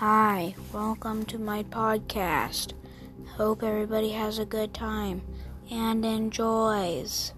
Hi, welcome to my podcast. Hope everybody has a good time and enjoys.